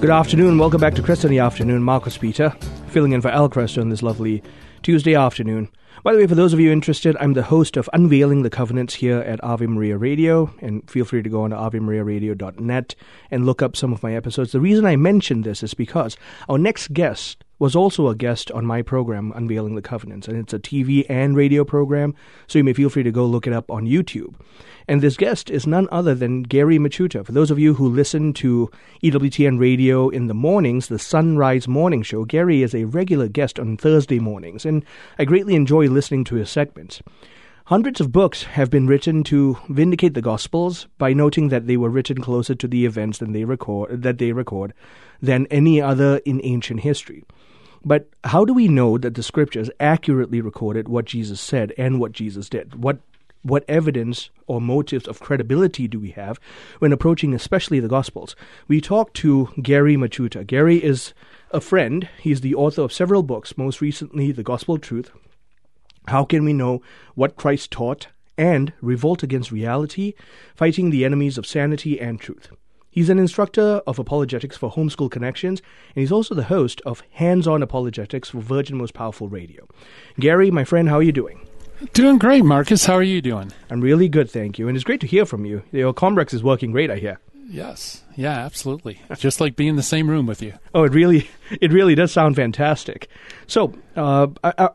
Good afternoon. Welcome back to Kresta in the Afternoon. Marcus Peter, filling in for Al Kresta on this lovely Tuesday afternoon. By the way, for those of you interested, I'm the host of Unveiling the Covenants here at Ave Maria Radio, and feel free to go on to AveMariaRadio.net and look up some of my episodes. The reason I mention this is because our next guest was also a guest on my program, Unveiling the Covenants, and it's a TV and radio program, so you may feel free to go look it up on YouTube. And this guest is none other than Gary Michuta. For those of you who listen to EWTN radio in the mornings, the Sunrise Morning Show, Gary is a regular guest on Thursday mornings, and I greatly enjoy listening to his segments. Hundreds of books have been written to vindicate the Gospels by noting that they were written closer to the events than they record, that they record than any other in ancient history. But how do we know that the scriptures accurately recorded what Jesus said and what Jesus did? What what evidence or motives of credibility do we have when approaching especially the gospels? We talked to gary michuta gary is a friend. He's the author of several books most recently the gospel truth how can we know what christ taught and revolt against reality fighting the enemies of sanity and truth He's an instructor of apologetics for Homeschool Connections, and he's also the host of Hands On Apologetics for Virgin Most Powerful Radio. Gary, my friend, how are you doing? Doing great, Marcus. How are you doing? I'm really good, thank you. And it's great to hear from you. Your Comrex is working great, I hear. Yes. Yeah, absolutely. Just like being in the same room with you. Oh, it really, it really does sound fantastic. So, uh, I,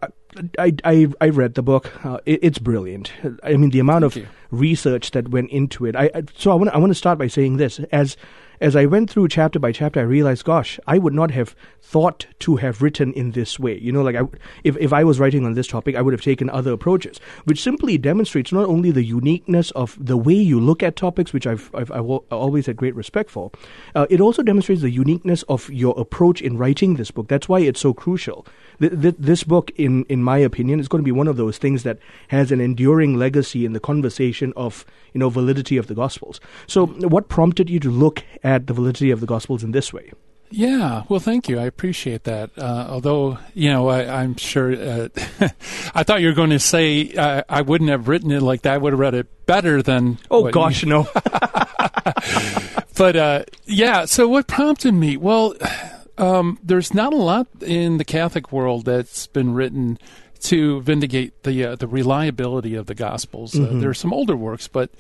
I, I, I read the book. Uh, it, it's brilliant. I mean, the amount Thank of you. Research that went into it. I, so I want I want to start by saying this as as I went through chapter by chapter, I realized, gosh, I would not have thought to have written in this way. You know, like I, if if I was writing on this topic, I would have taken other approaches, which simply demonstrates not only the uniqueness of the way you look at topics, which I've I've, I've always had great respect for. Uh, it also demonstrates the uniqueness of your approach in writing this book. That's why it's so crucial. Th- th- this book, in in my opinion, is going to be one of those things that has an enduring legacy in the conversation of you know validity of the Gospels. So, what prompted you to look at the validity of the Gospels in this way? Yeah, well, thank you. I appreciate that. Uh, although, you know, I, I'm sure. Uh, I thought you were going to say uh, I wouldn't have written it like that. I would have read it better than. Oh gosh, you- no. but uh, yeah. So what prompted me? Well, um, there's not a lot in the Catholic world that's been written to vindicate the uh, the reliability of the Gospels. Uh, there are some older works, but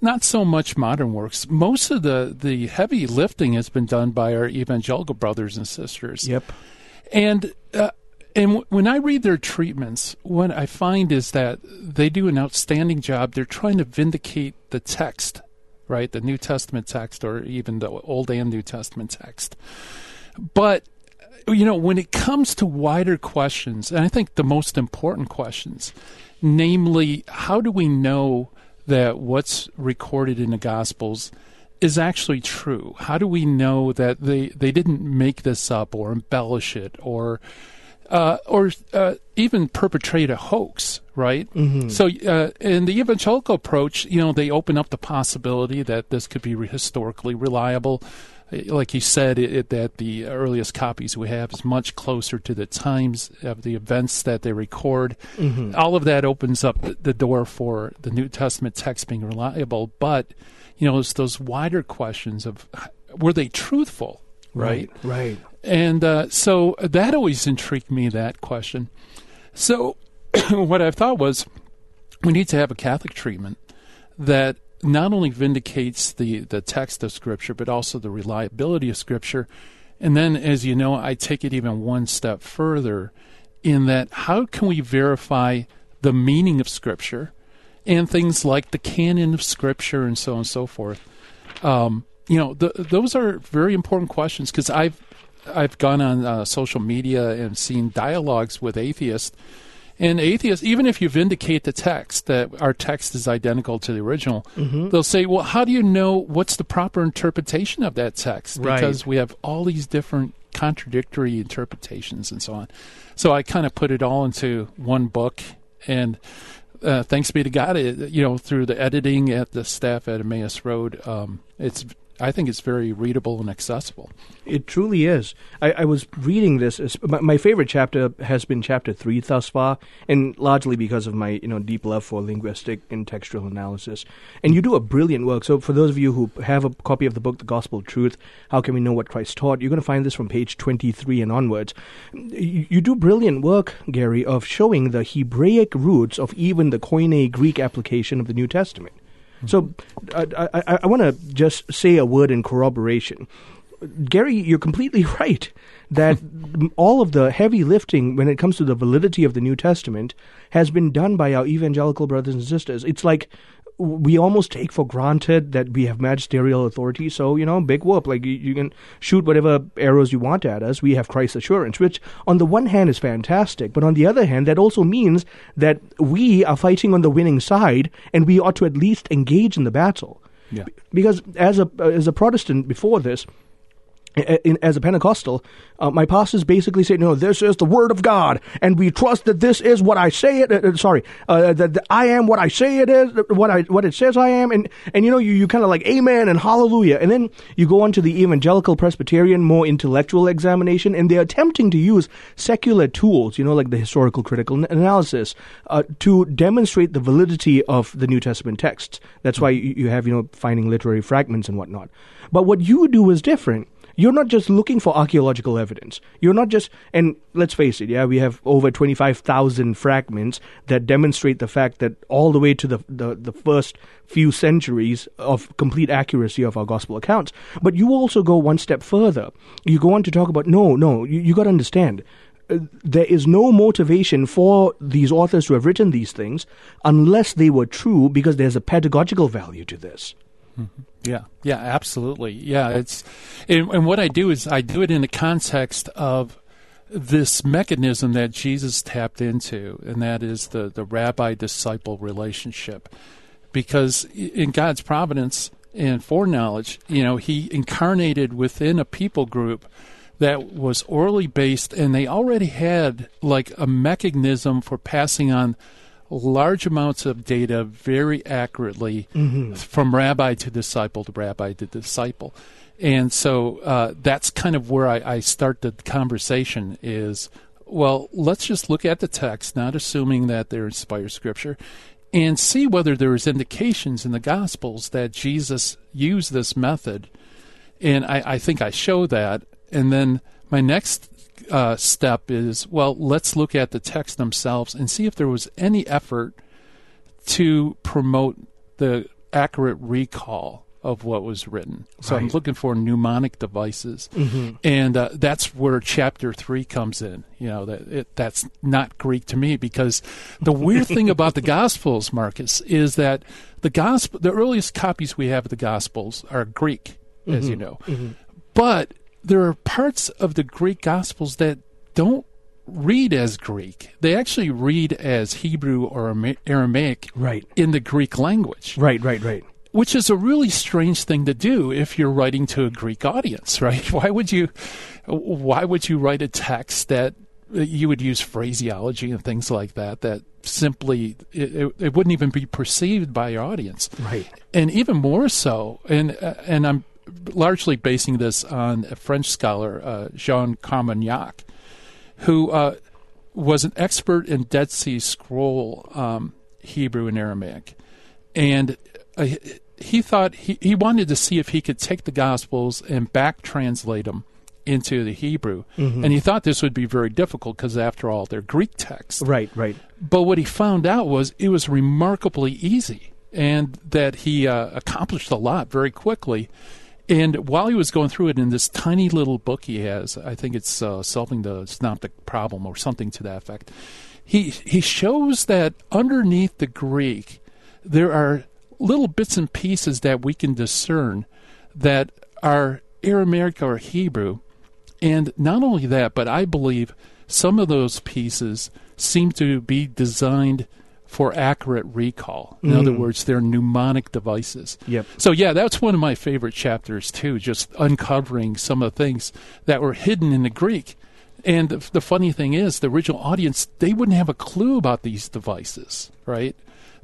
not so much modern works. Most of the the heavy lifting has been done by our evangelical brothers and sisters. yep. And uh, and w- when I read their treatments, what I find is that they do an outstanding job. They're trying to vindicate the text, right? The New Testament text, or even the Old and New Testament text. But you know, when it comes to wider questions, and I think the most important questions, namely, how do we know that what's recorded in the Gospels is actually true? How do we know that they, they didn't make this up or embellish it or uh, or uh, even perpetrate a hoax, right? So, uh, in the evangelical approach, you know, they open up the possibility that this could be re- historically reliable. Like you said, it, it, that the earliest copies we have is much closer to the times of the events that they record. All of that opens up the, door for the New Testament text being reliable. But, you know, it's those wider questions of were they truthful, right? Right. And uh, so that always intrigued me, that question. So what I thought was we need to have a Catholic treatment that not only vindicates the, the text of Scripture, but also the reliability of Scripture. And then, as you know, I take it even one step further in that how can we verify the meaning of Scripture and things like the canon of Scripture and so on and so forth? Um, you know, th those are very important questions because I've I've gone on uh, social media and seen dialogues with atheists, and atheists, even if you vindicate the text that our text is identical to the original, they'll say, "Well, how do you know what's the proper interpretation of that text?" Right. Because we have all these different contradictory interpretations and so on. So I kind of put it all into one book, and uh, thanks be to God, it, you know, through the editing at the staff at Emmaus Road, um, it's I think it's very readable and accessible. It truly is. I, I was reading this. My, my, favorite chapter has been chapter three thus far, and largely because of my you know deep love for linguistic and textual analysis. And you do a brilliant work. So for those of you who have a copy of the book, The Gospel of Truth, How Can We Know What Christ Taught, you're going to find this from page twenty three and onwards. You, you do brilliant work, Gary, of showing the Hebraic roots of even the Koine Greek application of the New Testament. So I, I, I want to just say a word in corroboration. Gary, you're completely right that all of the heavy lifting when it comes to the validity of the New Testament has been done by our evangelical brothers and sisters. It's like we almost take for granted that we have magisterial authority. So, you know, big whoop. Like, you, you, can shoot whatever arrows you want at us. We have Christ's assurance, which on the one hand is fantastic. But on the other hand, that also means that we are fighting on the winning side and we ought to at least engage in the battle. Yeah. Because as a, as a Protestant before this, as a Pentecostal, uh, my pastors basically say, "No, this is the Word of God, and we trust that this is what I say it. Uh, uh sorry, uh, that, that, I am what I say it is, what I what it says I am." And and you know, you, you kind of like Amen and Hallelujah, and then you go on to the evangelical Presbyterian, more intellectual examination, and they're attempting to use secular tools, you know, like the historical critical analysis, uh, to demonstrate the validity of the New Testament texts. That's why you, you have you know finding literary fragments and whatnot. But what you do is different you're not just looking for archaeological evidence. You're not just, and let's face it, yeah, we have over 25,000 fragments that demonstrate the fact that all the way to the, the, the first few centuries of complete accuracy of our gospel accounts. But you also go one step further. You go on to talk about, no, no, you, you got to understand uh, there is no motivation for these authors to have written these things unless they were true because there's a pedagogical value to this. Mm-hmm. Yeah, yeah, absolutely. Yeah, it's and, and, what I do is I do it in the context of this mechanism that Jesus tapped into, and that is the the rabbi disciple relationship, because in God's providence and foreknowledge, you know, He incarnated within a people group that was orally based, and they already had like a mechanism for passing on large amounts of data very accurately mm-hmm. from rabbi to disciple to rabbi to disciple. And so uh, that's kind of where I, I start the conversation is, well, let's just look at the text, not assuming that they're inspired scripture, and see whether there's indications in the Gospels that Jesus used this method. And I, I think I show that. And then my next uh, step is well, let's look at the text themselves and see if there was any effort to promote the accurate recall of what was written. So right. I'm looking for mnemonic devices, mm-hmm. and uh, that's where chapter three comes in. You know that it, that's not Greek to me because the weird thing about the Gospels, Marcus, is that the gospel, the earliest copies we have of the Gospels are Greek, mm-hmm. as you know, mm-hmm. but there are parts of the Greek Gospels that don't read as Greek. They actually read as Hebrew or Aramaic right. in the Greek language. Right, right, right. Which is a really strange thing to do if you're writing to a Greek audience, right? Why would you why would you write a text that you would use phraseology and things like that that simply it, it wouldn't even be perceived by your audience. Right. And even more so and and I'm largely basing this on a French scholar, uh, Jean Carmignac, who uh, was an expert in Dead Sea Scroll um, Hebrew and Aramaic. And uh, he thought he, he wanted to see if he could take the Gospels and back translate them into the Hebrew. Mm-hmm. And he thought this would be very difficult because, after all, they're Greek texts. Right, right. But what he found out was it was remarkably easy and that he uh, accomplished a lot very quickly. And while he was going through it in this tiny little book he has, I think it's uh, solving the synoptic problem or something to that effect. He he shows that underneath the Greek, there are little bits and pieces that we can discern that are Aramaic or Hebrew, and not only that, but I believe some of those pieces seem to be designed for accurate recall. In mm. other words, they're mnemonic devices. Yep. So yeah, that's one of my favorite chapters too, just uncovering some of the things that were hidden in the Greek. And the, the funny thing is, the original audience they wouldn't have a clue about these devices, right?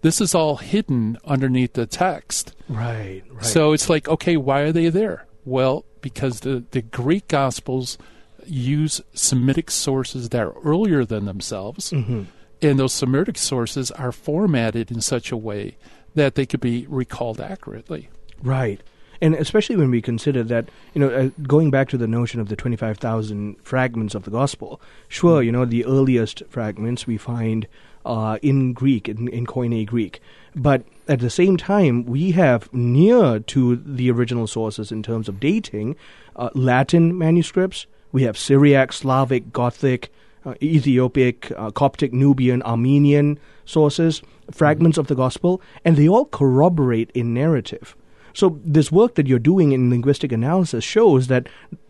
this is all hidden underneath the text. Right, right. So it's like, okay, why are they there? Well, because the, the Greek Gospels use Semitic sources that are earlier than themselves, mm-hmm. And those Semitic sources are formatted in such a way that they could be recalled accurately. Right. And especially when we consider that, you know, uh, going back to the notion of the 25,000 fragments of the gospel, sure, you know, the earliest fragments we find uh, in Greek, in, in Koine Greek. But at the same time, we have near to the original sources in terms of dating uh, Latin manuscripts, we have Syriac, Slavic, Gothic, Ethiopic, uh, Coptic, Nubian, Armenian sources, fragments of the gospel, and they all corroborate in narrative. So this work that you're doing in linguistic analysis shows that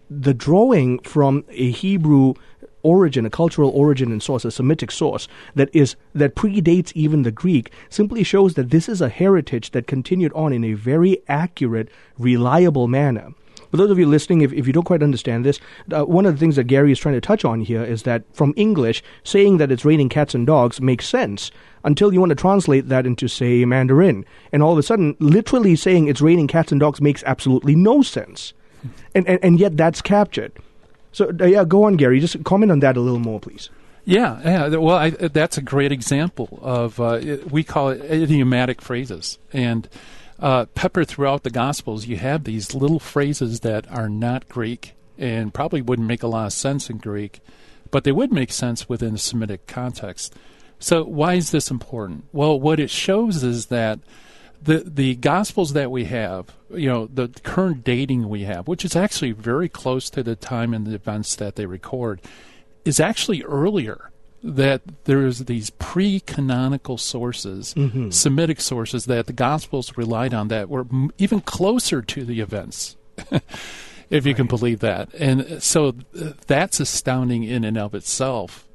the drawing from a Hebrew origin, a cultural origin and source, a Semitic source that is that predates even the Greek, simply shows that this is a heritage that continued on in a very accurate, reliable manner. For those of you listening, if, if you don't quite understand this, uh, one of the things that Gary is trying to touch on here is that from English, saying that it's raining cats and dogs makes sense until you want to translate that into, say, Mandarin. And all of a sudden, literally saying it's raining cats and dogs makes absolutely no sense. And, and, and yet that's captured. So, uh, yeah, go on, Gary. Just comment on that a little more, please. Yeah, yeah. Well, I, that's a great example of uh, we call it idiomatic phrases, and uh, peppered throughout the Gospels, you have these little phrases that are not Greek and probably wouldn't make a lot of sense in Greek, but they would make sense within a Semitic context. So why is this important? Well, what it shows is that the the gospels that we have, you know, the current dating we have, which is actually very close to the time and the events that they record, is actually earlier. That there's these pre-canonical sources, mm-hmm. Semitic sources that the Gospels relied on that were m- even closer to the events, if you right. can believe that. And so th- that's astounding in and of itself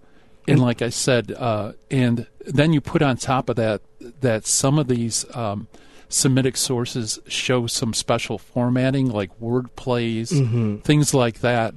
and like I said, uh, and then you put on top of that that some of these um, Semitic sources show some special formatting, like word plays, mm-hmm. things like that,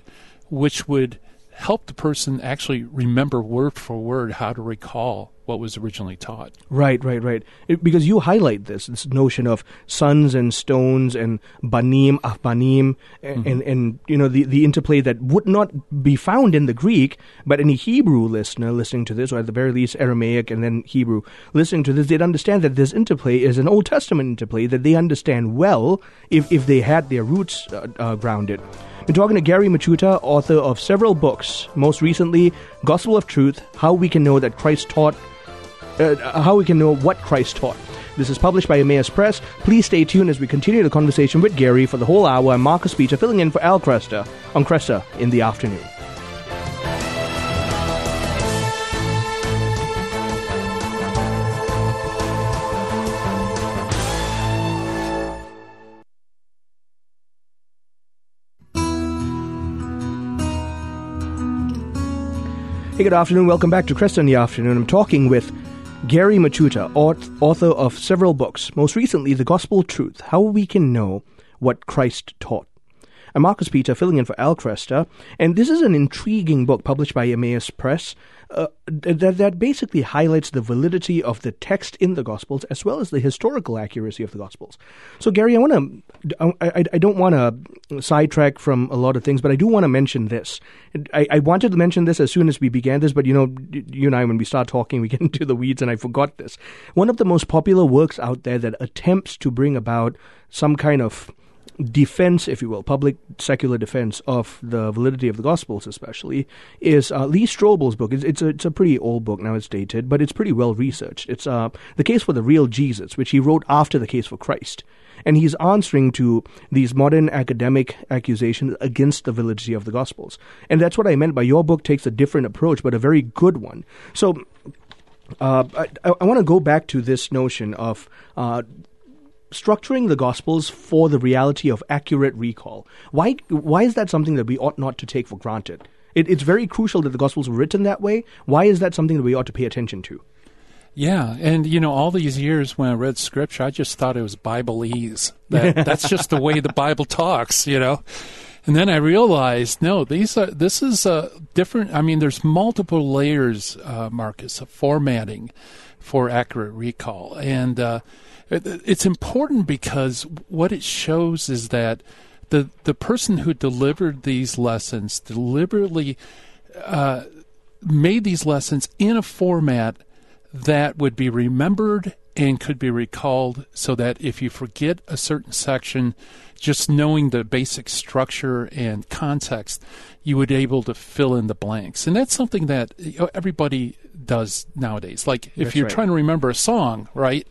which would help the person actually remember word for word how to recall what was originally taught. Right, right, right. It, because you highlight this this notion of sons and stones and banim, ahbanim, and, mm-hmm. and, and you know the the interplay that would not be found in the Greek, but any Hebrew listener listening to this, or at the very least Aramaic and then Hebrew listening to this, they'd understand that this interplay is an Old Testament interplay that they understand well if if they had their roots uh, uh, grounded. Been talking to Gary Michuta, author of several books, most recently, Gospel of Truth How We Can Know That Christ Taught uh, how we can know what Christ taught. This is published by Emmaus Press. Please stay tuned as we continue the conversation with Gary for the whole hour. Marcus Peter, filling in for Al Kresta on Kresta in the afternoon. Hey, good afternoon. Welcome back to Kresta in the afternoon. I'm talking with Gary Michuta, author of several books, most recently The Gospel Truth How We Can Know What Christ Taught. I'm Marcus Peter, filling in for Al Kresta, and this is an intriguing book published by Emmaus Press uh, that, that basically highlights the validity of the text in the Gospels as well as the historical accuracy of the Gospels. So, Gary, I want to, I, I, don't want to sidetrack from a lot of things, but I do want to mention this. I, I wanted to mention this as soon as we began this, but you know, you and I, when we start talking, we get into the weeds, and I forgot this. One of the most popular works out there that attempts to bring about some kind of defense, if you will, public secular defense of the validity of the Gospels, especially, is uh, Lee Strobel's book. It's, it's, a, it's a pretty old book now; it's dated, but it's pretty well researched. It's uh, the case for the real Jesus, which he wrote after the case for Christ, and he's answering to these modern academic accusations against the validity of the Gospels. And that's what I meant by your book takes a different approach, but a very good one. So. Uh, I, I want to go back to this notion of uh, structuring the Gospels for the reality of accurate recall. Why, why is that something that we ought not to take for granted? It, it's very crucial that the Gospels were written that way. Why is that something that we ought to pay attention to? Yeah, and you know, all these years when I read Scripture, I just thought it was Bibleese. That that's just the way the Bible talks, you know. And then I realized, no, these are this is a different. I mean, there's multiple layers, uh, Marcus, of formatting for accurate recall. And uh, it's important because what it shows is that the the person who delivered these lessons deliberately uh, made these lessons in a format that would be remembered and could be recalled so that if you forget a certain section, just knowing the basic structure and context, you would be able to fill in the blanks. And that's something that everybody does nowadays. Like if that's you're right. trying to remember a song, right?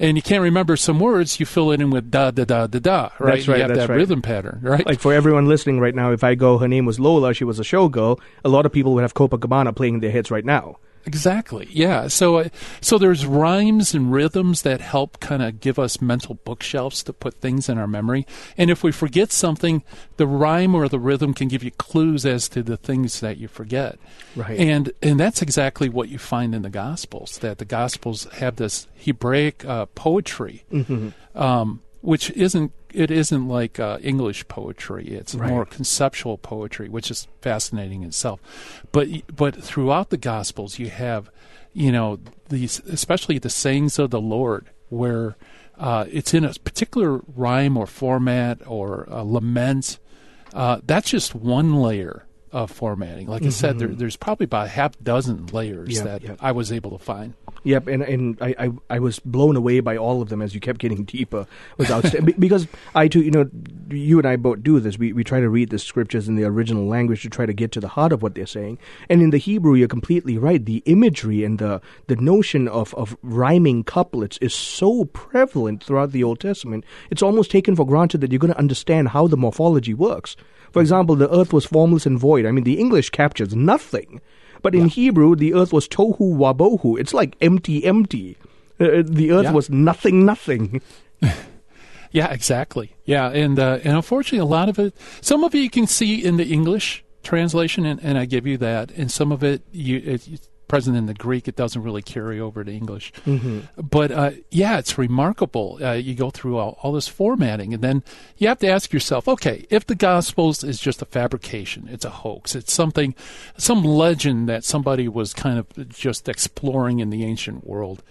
And you can't remember some words, you fill it in with da da da da da, right? That's right, You have that's that right. rhythm pattern, right? Like for everyone listening right now, if I go, her name was Lola, she was a showgirl, a lot of people would have Copacabana playing in their heads right now. Exactly. Yeah. So, uh, so there's rhymes and rhythms that help kind of give us mental bookshelves to put things in our memory. And if we forget something, the rhyme or the rhythm can give you clues as to the things that you forget. Right. And and that's exactly what you find in the Gospels. That the Gospels have this Hebraic uh, poetry, um, which isn't it isn't like uh, English poetry. It's Right. more conceptual poetry, which is fascinating in itself. But but throughout the Gospels, you have, you know, these especially the sayings of the Lord, where uh, it's in a particular rhyme or format or a lament. Uh, that's just one layer of formatting. Like I said, there, mm-hmm. there's probably about a half dozen layers Yep, that yep. I was able to find. Yep, and and I, I, I was blown away by all of them as you kept getting deeper. Was outstanding because I too, you know, you and I both do this. We we try to read the scriptures in the original language to try to get to the heart of what they're saying. And in the Hebrew, you're completely right. The imagery and the the notion of of rhyming couplets is so prevalent throughout the Old Testament. It's almost taken for granted that you're going to understand how the morphology works. For example, the earth was formless and void. I mean, the English captures nothing. But in Hebrew, the earth was tohu wabohu. It's like empty, empty. Uh, the earth Yeah. was nothing, nothing. Yeah, exactly. Yeah, and uh, and unfortunately, a lot of it, some of it you can see in the English translation, and, and I give you that, and some of it you it's present in the Greek. It doesn't really carry over to English. But uh, yeah, it's remarkable. Uh, you go through all, all this formatting, and then you have to ask yourself, okay, if the Gospels is just a fabrication, it's a hoax, it's something, some legend that somebody was kind of just exploring in the ancient world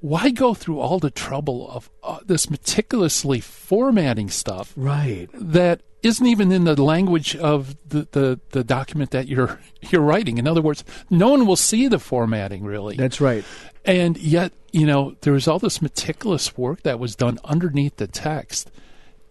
why go through all the trouble of uh, this meticulously formatting stuff Right. that isn't even in the language of the, the, the document that you're you're writing? In other words, no one will see the formatting really. That's right. and yet, you know, there was all this meticulous work that was done underneath the text.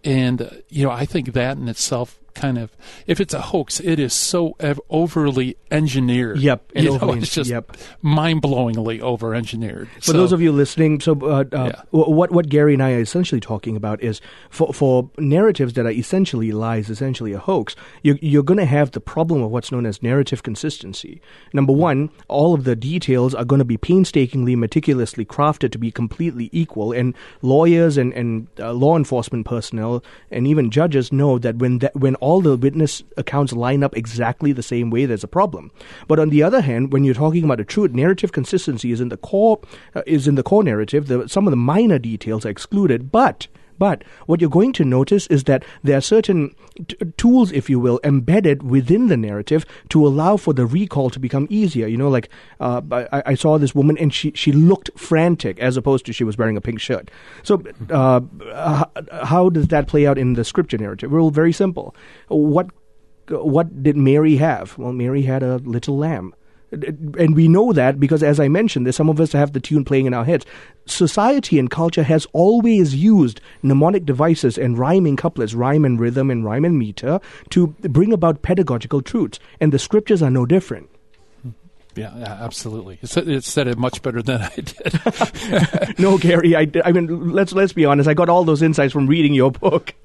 And, uh, you know, I think that in itself kind of, if it's a hoax, it is so ev- overly engineered. Yep, and know, it's just yep. mind blowingly over engineered. For those of you listening, so uh, uh, Yeah. what what Gary and I are essentially talking about is for for narratives that are essentially lies, essentially a hoax. You're, you're going to have the problem of what's known as narrative consistency. Number one, all of the details are going to be painstakingly, meticulously crafted to be completely equal, and lawyers and and uh, law enforcement personnel and even judges know that when that when all the witness accounts line up exactly the same way, there's a problem. But on the other hand, when you're talking about a truth, narrative consistency is in the core uh, is in the core narrative. The, some of the minor details are excluded, but but what you're going to notice is that there are certain t- tools, if you will, embedded within the narrative to allow for the recall to become easier. You know, like uh, I, I saw this woman and she, she looked frantic as opposed to she was wearing a pink shirt. So, uh, how does that play out in the scripture narrative? Well, very simple. What what did Mary have? Well, Mary had a little lamb. And we know that because, as I mentioned, there's some of us have the tune playing in our heads. Society and culture has always used mnemonic devices and rhyming couplets, rhyme and rhythm and rhyme and meter, to bring about pedagogical truths. And the scriptures are no different. Yeah, absolutely. It said, it said it much better than I did. no, Gary, I, I mean, let's let's be honest. I got all those insights from reading your book.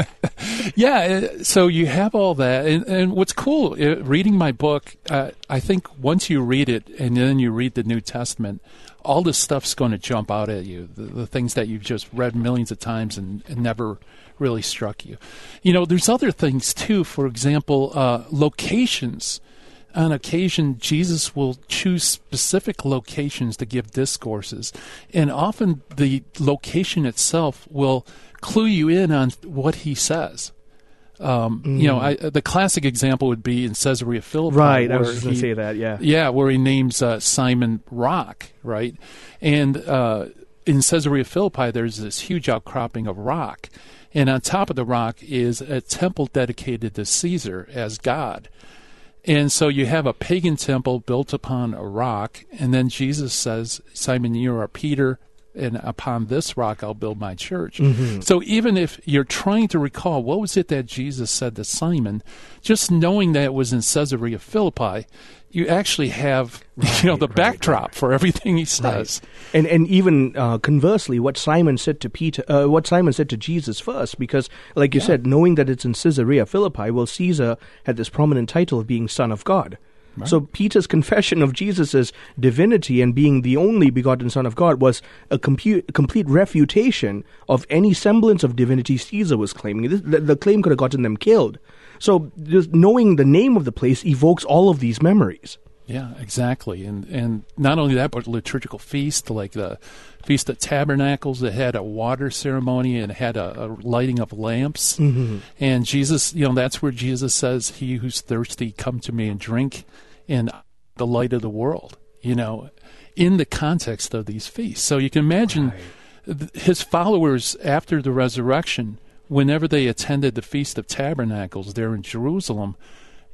yeah, uh, so you have all that, and, and what's cool, uh, reading my book, uh, I think once you read it and then you read the New Testament, all this stuff's going to jump out at you. The, the things that you've just read millions of times and, and never really struck you. You know, there's other things too. For example, uh, locations. On occasion, Jesus will choose specific locations to give discourses, and often the location itself will clue you in on what he says. Um, You know, I, the classic example would be in Caesarea Philippi. Right, I was going to say that, yeah. yeah, where he names uh, Simon Rock, right? And uh, in Caesarea Philippi, there's this huge outcropping of rock. And on top of the rock is a temple dedicated to Caesar as God. And so you have a pagan temple built upon a rock. And then Jesus says, Simon, you are Peter, and upon this rock I'll build my church. So even if you're trying to recall what was it that Jesus said to Simon, just knowing that it was in Caesarea Philippi, you actually have you know the right, backdrop for everything he says. And and even uh, conversely, what Simon said to Peter, uh, what Simon said to Jesus first, because like you said, knowing that it's in Caesarea Philippi, well, Caesar had this prominent title of being Son of God. So Peter's confession of Jesus' divinity and being the only begotten Son of God was a compu- complete refutation of any semblance of divinity Caesar was claiming. The, the claim could have gotten them killed. So just knowing the name of the place evokes all of these memories. Yeah, exactly. And and not only that, but liturgical feast like the Feast of Tabernacles that had a water ceremony and had a, a lighting of lamps. Mm-hmm. And Jesus, you know, that's where Jesus says, "He who's thirsty, come to me and drink." In the light of the world, you know, in the context of these feasts. So you can imagine th- his followers after the resurrection, whenever they attended the Feast of Tabernacles there in Jerusalem,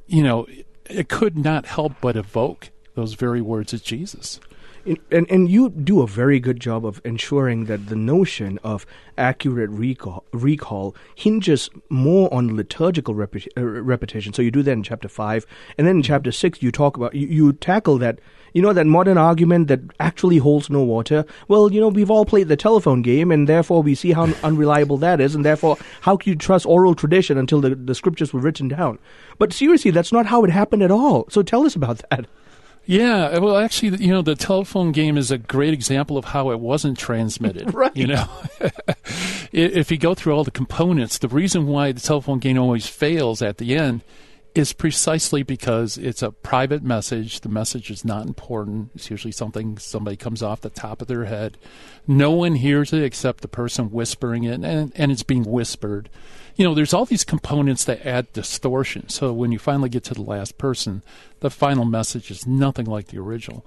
you know, it could not help but evoke those very words of Jesus. In- and and you do a very good job of ensuring that the notion of accurate recall recall hinges more on liturgical repeti- uh, repetition. So you do that in chapter five, and then in chapter six you talk about you, you tackle that. You know that modern argument that actually holds no water. Well, you know we've all played the telephone game, and therefore we see how unreliable that is, and therefore how can you trust oral tradition until the the scriptures were written down? But seriously, that's not how it happened at all. So tell us about that. Yeah, well, actually, you know, the telephone game is a great example of how it wasn't transmitted. Right. You know, if you go through all the components, the reason why the telephone game always fails at the end is precisely because it's a private message. The message is not important. It's usually something somebody comes off the top of their head. No one hears it except the person whispering it, and, and it's being whispered. You know, there's all these components that add distortion. So when you finally get to the last person, the final message is nothing like the original.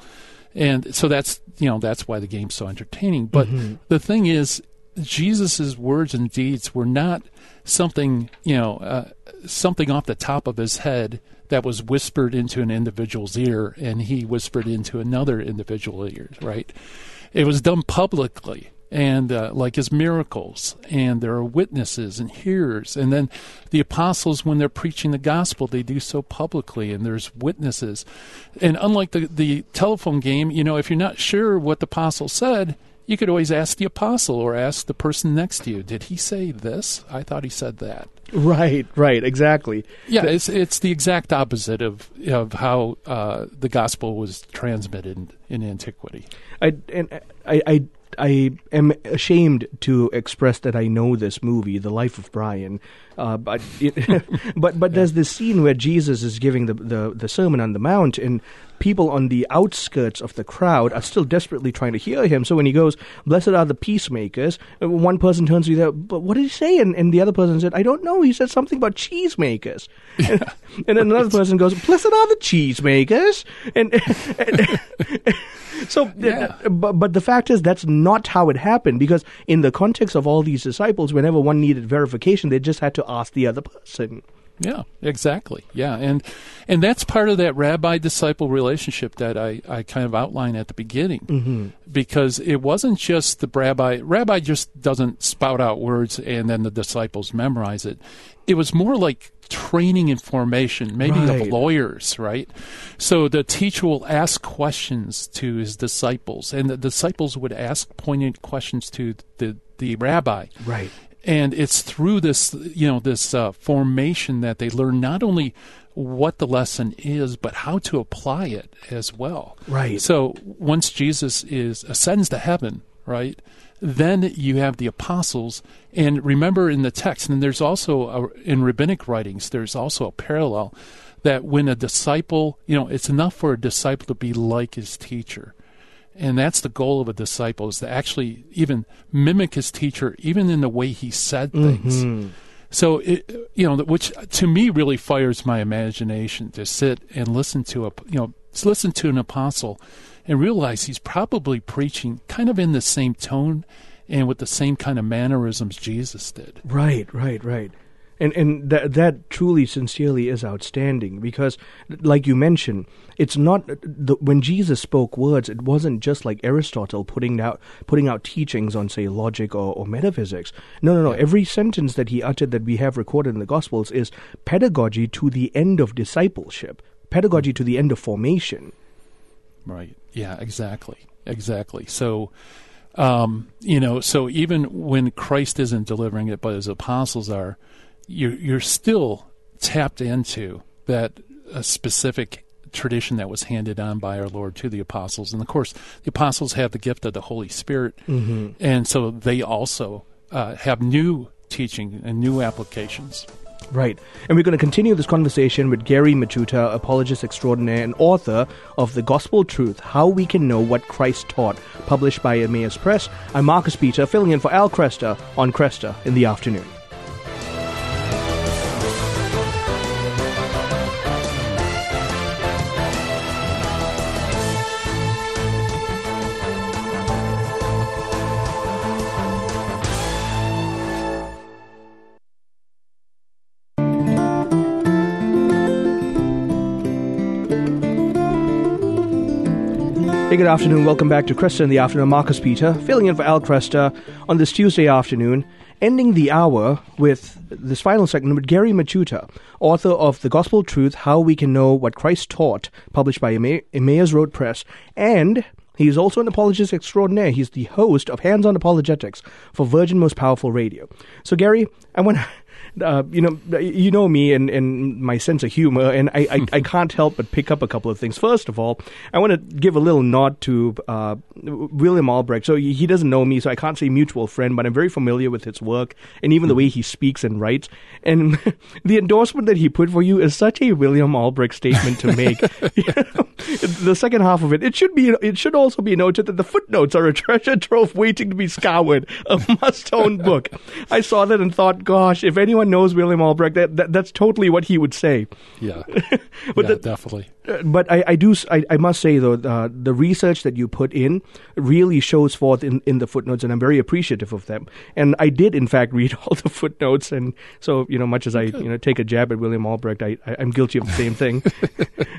And so that's, you know, that's why the game's so entertaining. But the thing is, Jesus' words and deeds were not something, you know, uh, something off the top of his head that was whispered into an individual's ear and he whispered into another individual's ear, right? It was done publicly and uh, like his miracles and there are witnesses and hearers. And then the apostles when they're preaching the gospel they do so publicly and there's witnesses. And unlike the, the telephone game you know if you're not sure what the apostle said you could always ask the apostle or ask the person next to you did he say this? I thought he said that. Right, right, exactly. yeah it's it's the exact opposite of of how uh, the gospel was transmitted in, in antiquity. I and I, I I am ashamed to express that I know this movie, The Life of Brian. Uh, but it, but but there's this scene where Jesus is giving the, the the Sermon on the Mount, and people on the outskirts of the crowd are still desperately trying to hear him. So when he goes, "Blessed are the peacemakers," uh, one person turns to the other, "But what did he say?" And, and the other person said, "I don't know. He said something about cheesemakers." and, and then another person goes, "Blessed are the cheesemakers," and. and so, Yeah. uh, but, but the fact is, that's not how it happened because, in the context of all these disciples, whenever one needed verification, they just had to ask the other person. Yeah, exactly. Yeah, and and that's part of that rabbi disciple relationship that I, I kind of outlined at the beginning, mm-hmm. because it wasn't just the rabbi. Rabbi just doesn't spout out words and then the disciples memorize it. It was more like training and formation, maybe Right. of lawyers, right? So the teacher will ask questions to his disciples, and the disciples would ask poignant questions to the the rabbi Right. And it's through this you know this uh, formation that they learn not only what the lesson is but how to apply it as well. Right. so once jesus is ascends to heaven right then you have the apostles. And remember in the text and there's also a, in rabbinic writings there's also a parallel that when a disciple you know it's enough for a disciple to be like his teacher and that's the goal of a disciple is to actually even mimic his teacher, even in the way he said mm-hmm. things. So, it, you know, which to me really fires my imagination to sit and listen to a, you know, listen to an apostle and realize he's probably preaching kind of in the same tone and with the same kind of mannerisms Jesus did. Right, right, right. And and that that truly sincerely is outstanding because like you mentioned, it's not the, when Jesus spoke words, it wasn't just like Aristotle putting out putting out teachings on say logic or, or metaphysics. No, no, no. Every sentence that he uttered that we have recorded in the Gospels is pedagogy to the end of discipleship, pedagogy to the end of formation. Right. Yeah, exactly. Exactly. So um, you know, so even when Christ isn't delivering it, but his apostles are, you're, you're still tapped into that a specific tradition that was handed on by our Lord to the apostles. And of course, the apostles have the gift of the Holy Spirit, mm-hmm. and so they also uh, have new teaching and new applications. Right. And we're going to continue this conversation with Gary Michuta, apologist extraordinaire and author of The Gospel Truth How We Can Know What Christ Taught, published by Emmaus Press. I'm Marcus Peter, filling in for Al Kresta on Kresta in the afternoon. Hey, good afternoon. Welcome back to Kresta in the Afternoon. Marcus Peter, filling in for Al Kresta on this Tuesday afternoon, ending the hour with this final segment with Gary Michuta, author of The Gospel Truth How We Can Know What Christ Taught, published by Emmaus Road Press. And he is also an apologist extraordinaire. He's the host of Hands on Apologetics for Virgin Most Powerful Radio. So, Gary, I want uh, you know, you know me and, and my sense of humor, and I, I, I, can't help but pick up a couple of things. First of all, I want to give a little nod to uh, William Albrecht. So he doesn't know me, so I can't say mutual friend, but I'm very familiar with his work and even the way he speaks and writes. And the endorsement that he put for you is such a William Albrecht statement to make. the second half of it, it should be, it should also be noted that the footnotes are a treasure trove waiting to be scoured, a must-own book. I saw that and thought, gosh, if anyone knows William Albrecht, that, that that's totally what he would say. Yeah, but yeah, definitely. But I, I do I, I must say though uh, the research that you put in really shows forth in, in the footnotes, and I'm very appreciative of them. And I did in fact read all the footnotes, and so you know, much as I you know take a jab at William Albrecht, I, I am guilty of the same thing.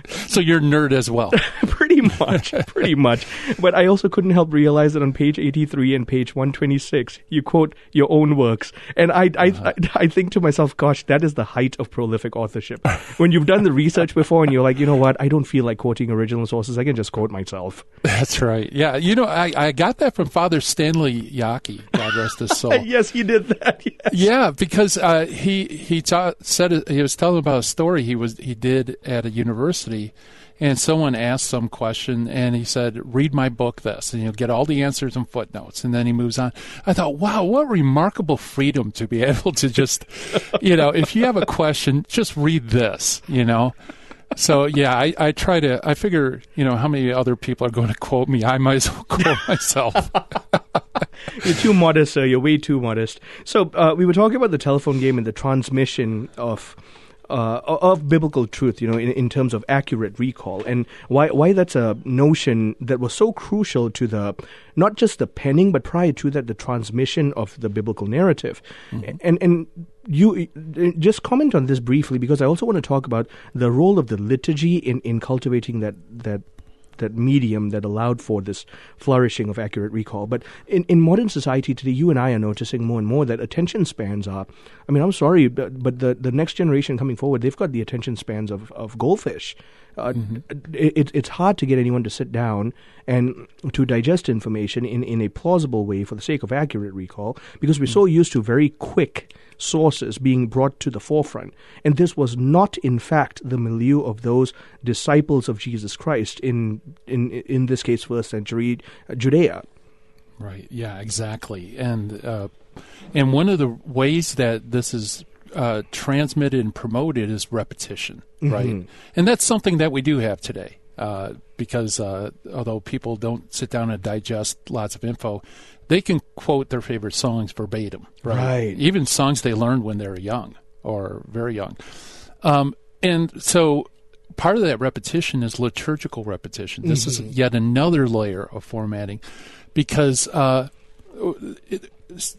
so you're nerd as well. pretty much, pretty much. But I also couldn't help realize that on page 83 and page 126, you quote your own works, and I I, uh-huh. I, I think to myself, gosh, that is the height of prolific authorship. when you've done the research before, and you're like, you know what I don't feel like quoting original sources. I can just quote myself. That's right. Yeah. You know, I, I got that from Father Stanley Jaki, God rest his soul. yes, he did that. Yes. Yeah, because uh, he he taught, said he was telling about a story he was he did at a university and someone asked some question and he said read my book this and you'll get all the answers and footnotes and then he moves on i thought wow what remarkable freedom to be able to just you know if you have a question just read this you know so yeah, I, I try to. I figure, you know, how many other people are going to quote me? I might as well quote myself. you're too modest, sir. You're way too modest. So uh, we were talking about the telephone game and the transmission of uh, of biblical truth, you know, in, in terms of accurate recall, and why why that's a notion that was so crucial to the not just the penning, but prior to that, the transmission of the biblical narrative, mm-hmm. and and you just comment on this briefly because I also want to talk about the role of the liturgy in in cultivating that that that medium that allowed for this flourishing of accurate recall. But in, in modern society today, you and I are noticing more and more that attention spans are. I mean, I'm sorry, but, but the, the next generation coming forward, they've got the attention spans of, of goldfish. Uh, mm-hmm. it, it's hard to get anyone to sit down and to digest information in, in a plausible way for the sake of accurate recall because we're mm-hmm. so used to very quick sources being brought to the forefront. And this was not, in fact, the milieu of those disciples of Jesus Christ in, in, in this case, first century Judea. Right. Yeah. Exactly. And uh, and one of the ways that this is uh, transmitted and promoted is repetition, right? Mm-hmm. And that's something that we do have today. uh, because uh, although people don't sit down and digest lots of info, they can quote their favorite songs verbatim. Right. Right. Even songs they learned when they were young or very young. Um, and so part of that repetition is liturgical repetition. This is yet another layer of formatting because uh, it,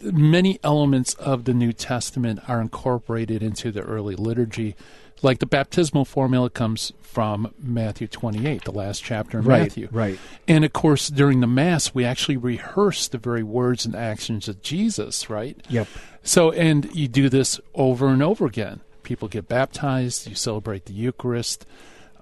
many elements of the New Testament are incorporated into the early liturgy. Like the baptismal formula comes from Matthew 28, the last chapter in Right, Matthew. right. And of course, during the Mass, we actually rehearse the very words and actions of Jesus, right? Yep. So, and you do this over and over again. People get baptized, you celebrate the Eucharist.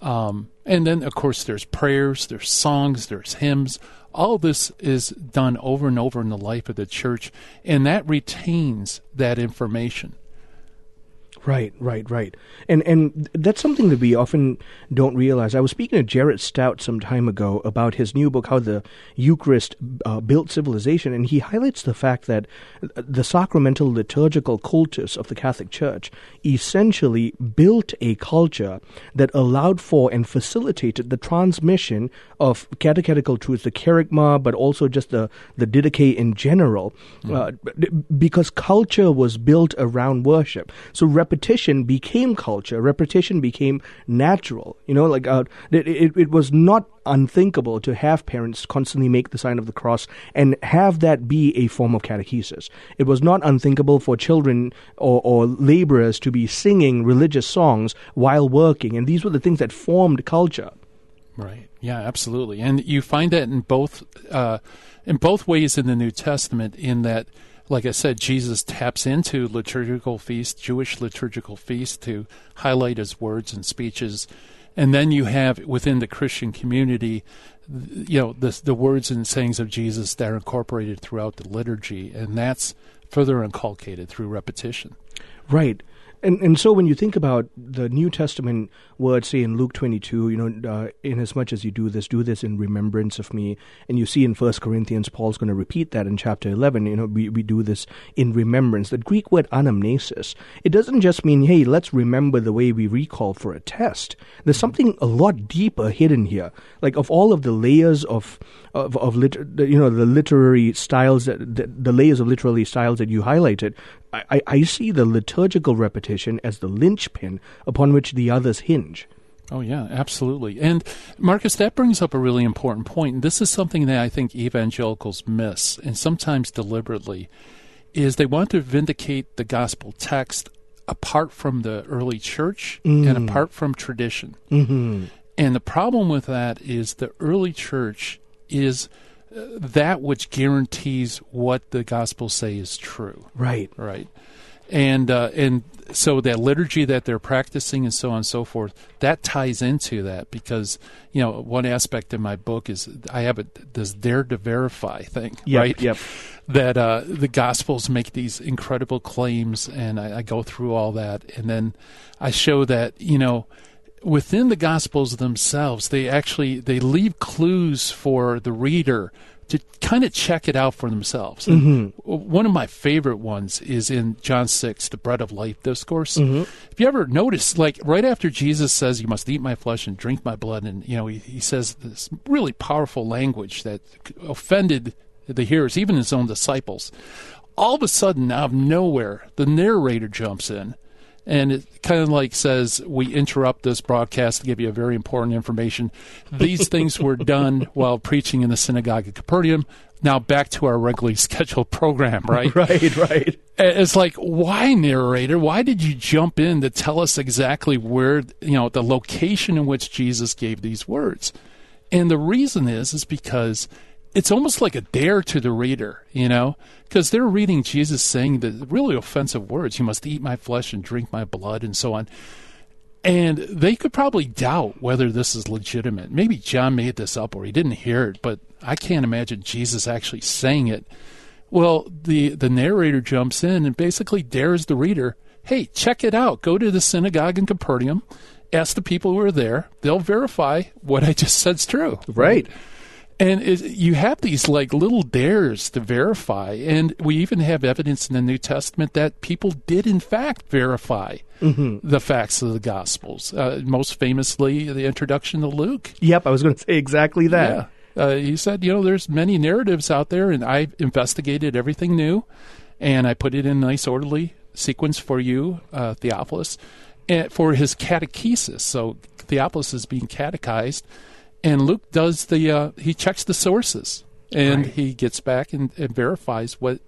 Um, and then, of course, there's prayers, there's songs, there's hymns. All this is done over and over in the life of the church, and that retains that information. Right, right, right. And and that's something that we often don't realize. I was speaking to Jared Staudt some time ago about his new book, How the Eucharist uh, Built Civilization, and he highlights the fact that the sacramental liturgical cultus of the Catholic Church essentially built a culture that allowed for and facilitated the transmission of catechetical truths, the kerygma, but also just the, the didache in general, uh, because culture was built around worship. So repetition became culture. Repetition became natural. You know, like uh, it, it, it was not unthinkable to have parents constantly make the sign of the cross and have that be a form of catechesis. It was not unthinkable for children or, or laborers to be singing religious songs while working, and these were the things that formed culture. Right. Yeah, absolutely. And you find that in both uh, in both ways in the New Testament. In that, like I said, Jesus taps into liturgical feasts, Jewish liturgical feasts, to highlight his words and speeches. And then you have within the Christian community, you know, the the words and sayings of Jesus that are incorporated throughout the liturgy, and that's further inculcated through repetition. Right. And and so when you think about the New Testament words, say in Luke 22, you know, uh, in as much as you do this, do this in remembrance of me. And you see in First Corinthians, Paul's going to repeat that in chapter 11. You know, we, we do this in remembrance. The Greek word anamnesis, it doesn't just mean, hey, let's remember the way we recall for a test. There's something a lot deeper hidden here. Like of all of the layers of of, of lit- you know the literary styles that the, the layers of literary styles that you highlighted, I, I- see the liturgical repetition as the linchpin upon which the others hinge. Oh, yeah, absolutely. And Marcus, that brings up a really important point. And this is something that I think evangelicals miss, and sometimes deliberately, is they want to vindicate the gospel text apart from the early church and apart from tradition. Mm-hmm. And the problem with that is the early church is that which guarantees what the gospels say is true Right. right and uh, and so that liturgy that they're practicing and so on and so forth that ties into that because you know one aspect of my book is i have a this dare to verify thing Yep, right yep. that uh, the gospels make these incredible claims and I, I go through all that and then i show that you know within the gospels themselves they actually they leave clues for the reader to kind of check it out for themselves. And mm-hmm. one of my favorite ones is in john 6 the bread of life discourse. Mm-hmm. If you ever notice like right after jesus says you must eat my flesh and drink my blood and you know he, he says this really powerful language that offended the hearers even his own disciples all of a sudden out of nowhere the narrator jumps in and it kind of like says we interrupt this broadcast to give you a very important information. These things were done while preaching in the synagogue at capernaum. Now back to our regularly scheduled program right? Right, right. it's like why narrator? Why did you jump in to tell us exactly where you know the location in which jesus gave these words? And the reason is is because it's almost like a dare to the reader, you know, because they're reading Jesus saying the really offensive words, you must eat my flesh and drink my blood and so on. And they could probably doubt whether this is legitimate. Maybe John made this up or he didn't hear it, but I can't imagine Jesus actually saying it. Well, the, the narrator jumps in and basically dares the reader, hey, check it out. Go to the synagogue in Capernaum, ask the people who are there. They'll verify what I just said's true. Right. And it, you have these like little dares to verify, and we even have evidence in the New Testament that people did in fact verify Mm-hmm. the facts of the Gospels. Uh, most famously, the introduction to Luke. Yep, I was going to say exactly that. Yeah. Uh, he said, you know, there's many narratives out there, and I investigated everything new, and I put it in a nice orderly sequence for you, uh, Theophilus, and for his catechesis. So Theophilus is being catechized, and Luke does the uh, he checks the sources, and Right. he gets back and, and verifies what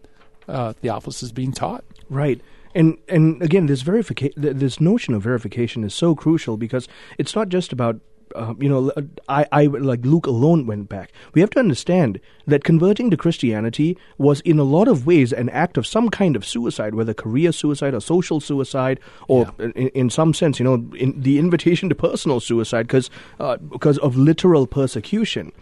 uh, Theophilus is being taught. Right. And and again, this verification, this notion of verification is so crucial because it's not just about. Uh, you know, I, I like Luke alone went back. We have to understand that converting to Christianity was, in a lot of ways, an act of some kind of suicide, whether career suicide or social suicide, or in, in some sense, you know, in the invitation to personal suicide because uh, because of literal persecution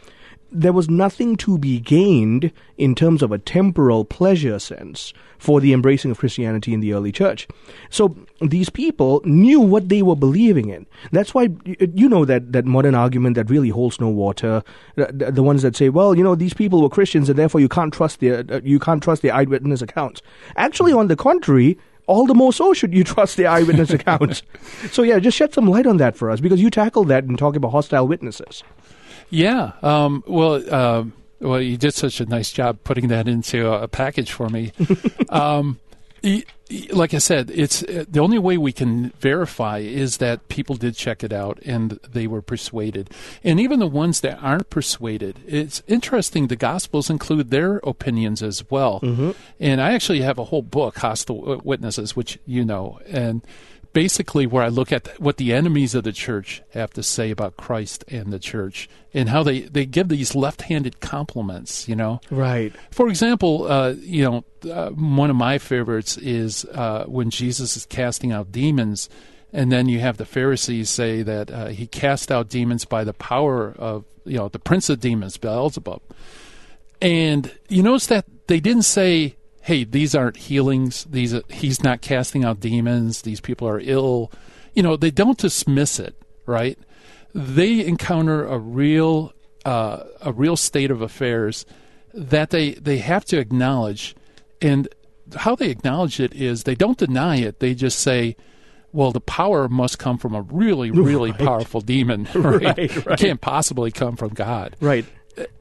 there was nothing to be gained in terms of a temporal pleasure sense for the embracing of Christianity in the early church. So these people knew what they were believing in. That's why you know that, that modern argument that really holds no water. The, the- ones that say, well, you know, these people were Christians and therefore you can't trust their uh, you can't trust their eyewitness accounts. Actually, on the contrary. All the more so should you trust the eyewitness accounts. So yeah, just shed some light on that for us because you tackled that and talking about hostile witnesses. Yeah. Um, well, um well, you did such a nice job putting that into a, a package for me. um, like I said, it's uh, the only way we can verify is that people did check it out and they were persuaded. And even the ones that aren't persuaded, it's interesting. The Gospels include their opinions as well. And I actually have a whole book, Hostile Witnesses, which you know, and basically where I look at what the enemies of the church have to say about Christ and the church and how they, they give these left-handed compliments, you know. Right. For example, uh, you know, uh, one of my favorites is uh, when Jesus is casting out demons, and then you have the Pharisees say that uh, he cast out demons by the power of, you know, the prince of demons, Beelzebub. And you notice that they didn't say, "Hey, these aren't healings. These he's not casting out demons. These people are ill." You know, they don't dismiss it, right? They encounter a real uh, a real state of affairs that they they have to acknowledge, and how they acknowledge it is they don't deny it. They just say. Well, the power must come from a really, really Right. powerful demon. Right? Right, It can't possibly come from God. Right.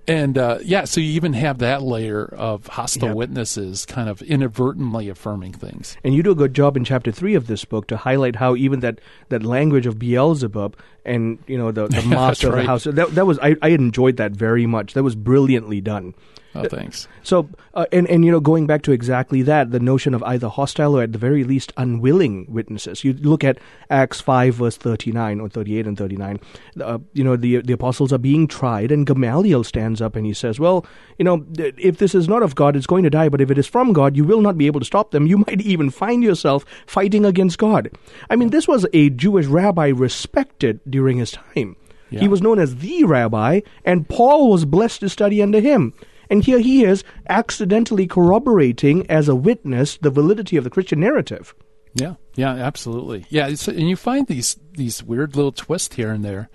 And uh, yeah, so you even have that layer of hostile Yep. witnesses kind of inadvertently affirming things. And you do a good job in chapter three of this book to highlight how even that, that language of Beelzebub and you know the, the master of the house that that was I, I enjoyed that very much. That was brilliantly done. Oh, thanks. So uh, and and you know going back to exactly that the notion of either hostile or at the very least unwilling witnesses. You look at Acts five verse thirty nine or thirty eight and thirty nine. Uh, you know the the apostles are being tried and Gamaliel stands up and he says, "Well, you know if this is not of God, it's going to die. But if it is from God, you will not be able to stop them. You might even find yourself fighting against God." I mean, this was a Jewish rabbi respected during his time. Yeah. He was known as the rabbi, and Paul was blessed to study under him. And here he is accidentally corroborating as a witness the validity of the Christian narrative. Yeah, yeah, absolutely. Yeah, it's, and you find these these weird little twists here and there,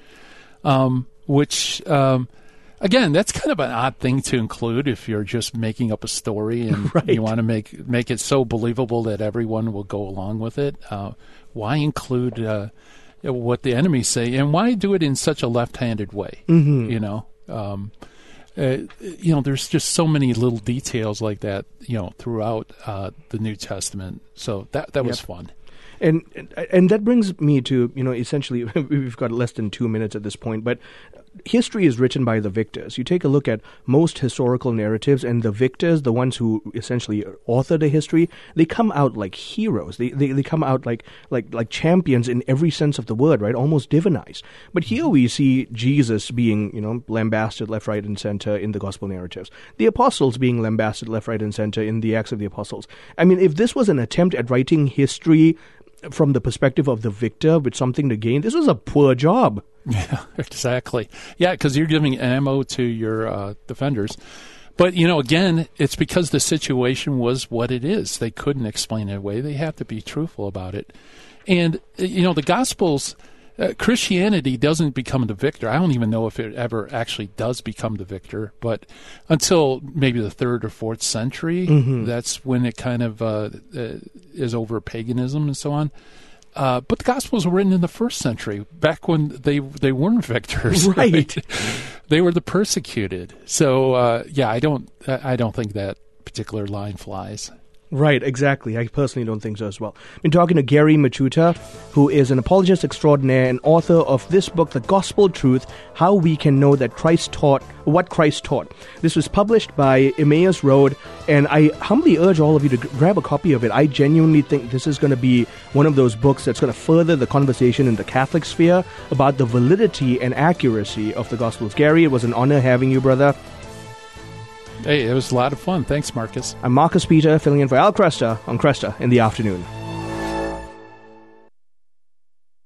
um, which um, again, that's kind of an odd thing to include if you're just making up a story and Right. you want to make make it so believable that everyone will go along with it. Uh, why include uh, what the enemies say, and why do it in such a left-handed way? Mm-hmm. You know. Um, uh, you know, there's just so many little details like that, you know, throughout uh, the New Testament. So that that was Yep. fun. And and that brings me to you know essentially we've got less than two minutes at this point, but history is written by the victors. You take a look at most historical narratives, and the victors, the ones who essentially author the history, they come out like heroes. They, they they come out like like like champions in every sense of the word, right? Almost divinized. But here we see Jesus being you know lambasted left, right, and center in the gospel narratives. The apostles being lambasted left, right, and center in the Acts of the Apostles. I mean, if this was an attempt at writing history from the perspective of the victor with something to gain, this was a poor job. Yeah, exactly. Yeah, because you're giving ammo to your uh, defenders. But, you know, again, it's because the situation was what it is. They couldn't explain it away. They have to be truthful about it. And, you know, the Gospels, uh, Christianity doesn't become the victor. I don't even know if it ever actually does become the victor, but until maybe the third or fourth century, Mm-hmm. that's when it kind of uh, uh, is over paganism and so on. Uh, but the Gospels were written in the first century, back when they they weren't victors. Right. they were the persecuted. So uh, yeah, I don't I don't think that particular line flies. Right, exactly. I personally don't think so as well. I've been talking to Gary Michuta, who is an apologist extraordinaire and author of this book, The Gospel Truth How We Can Know That Christ Taught, What Christ Taught. This was published by Emmaus Road, and I humbly urge all of you to g- grab a copy of it. I genuinely think this is going to be one of those books that's going to further the conversation in the Catholic sphere about the validity and accuracy of the Gospels. Gary, it was an honor having you, brother. Hey, it was a lot of fun. Thanks, Marcus. I'm Marcus Peter, filling in for Al Kresta on Kresta in the afternoon.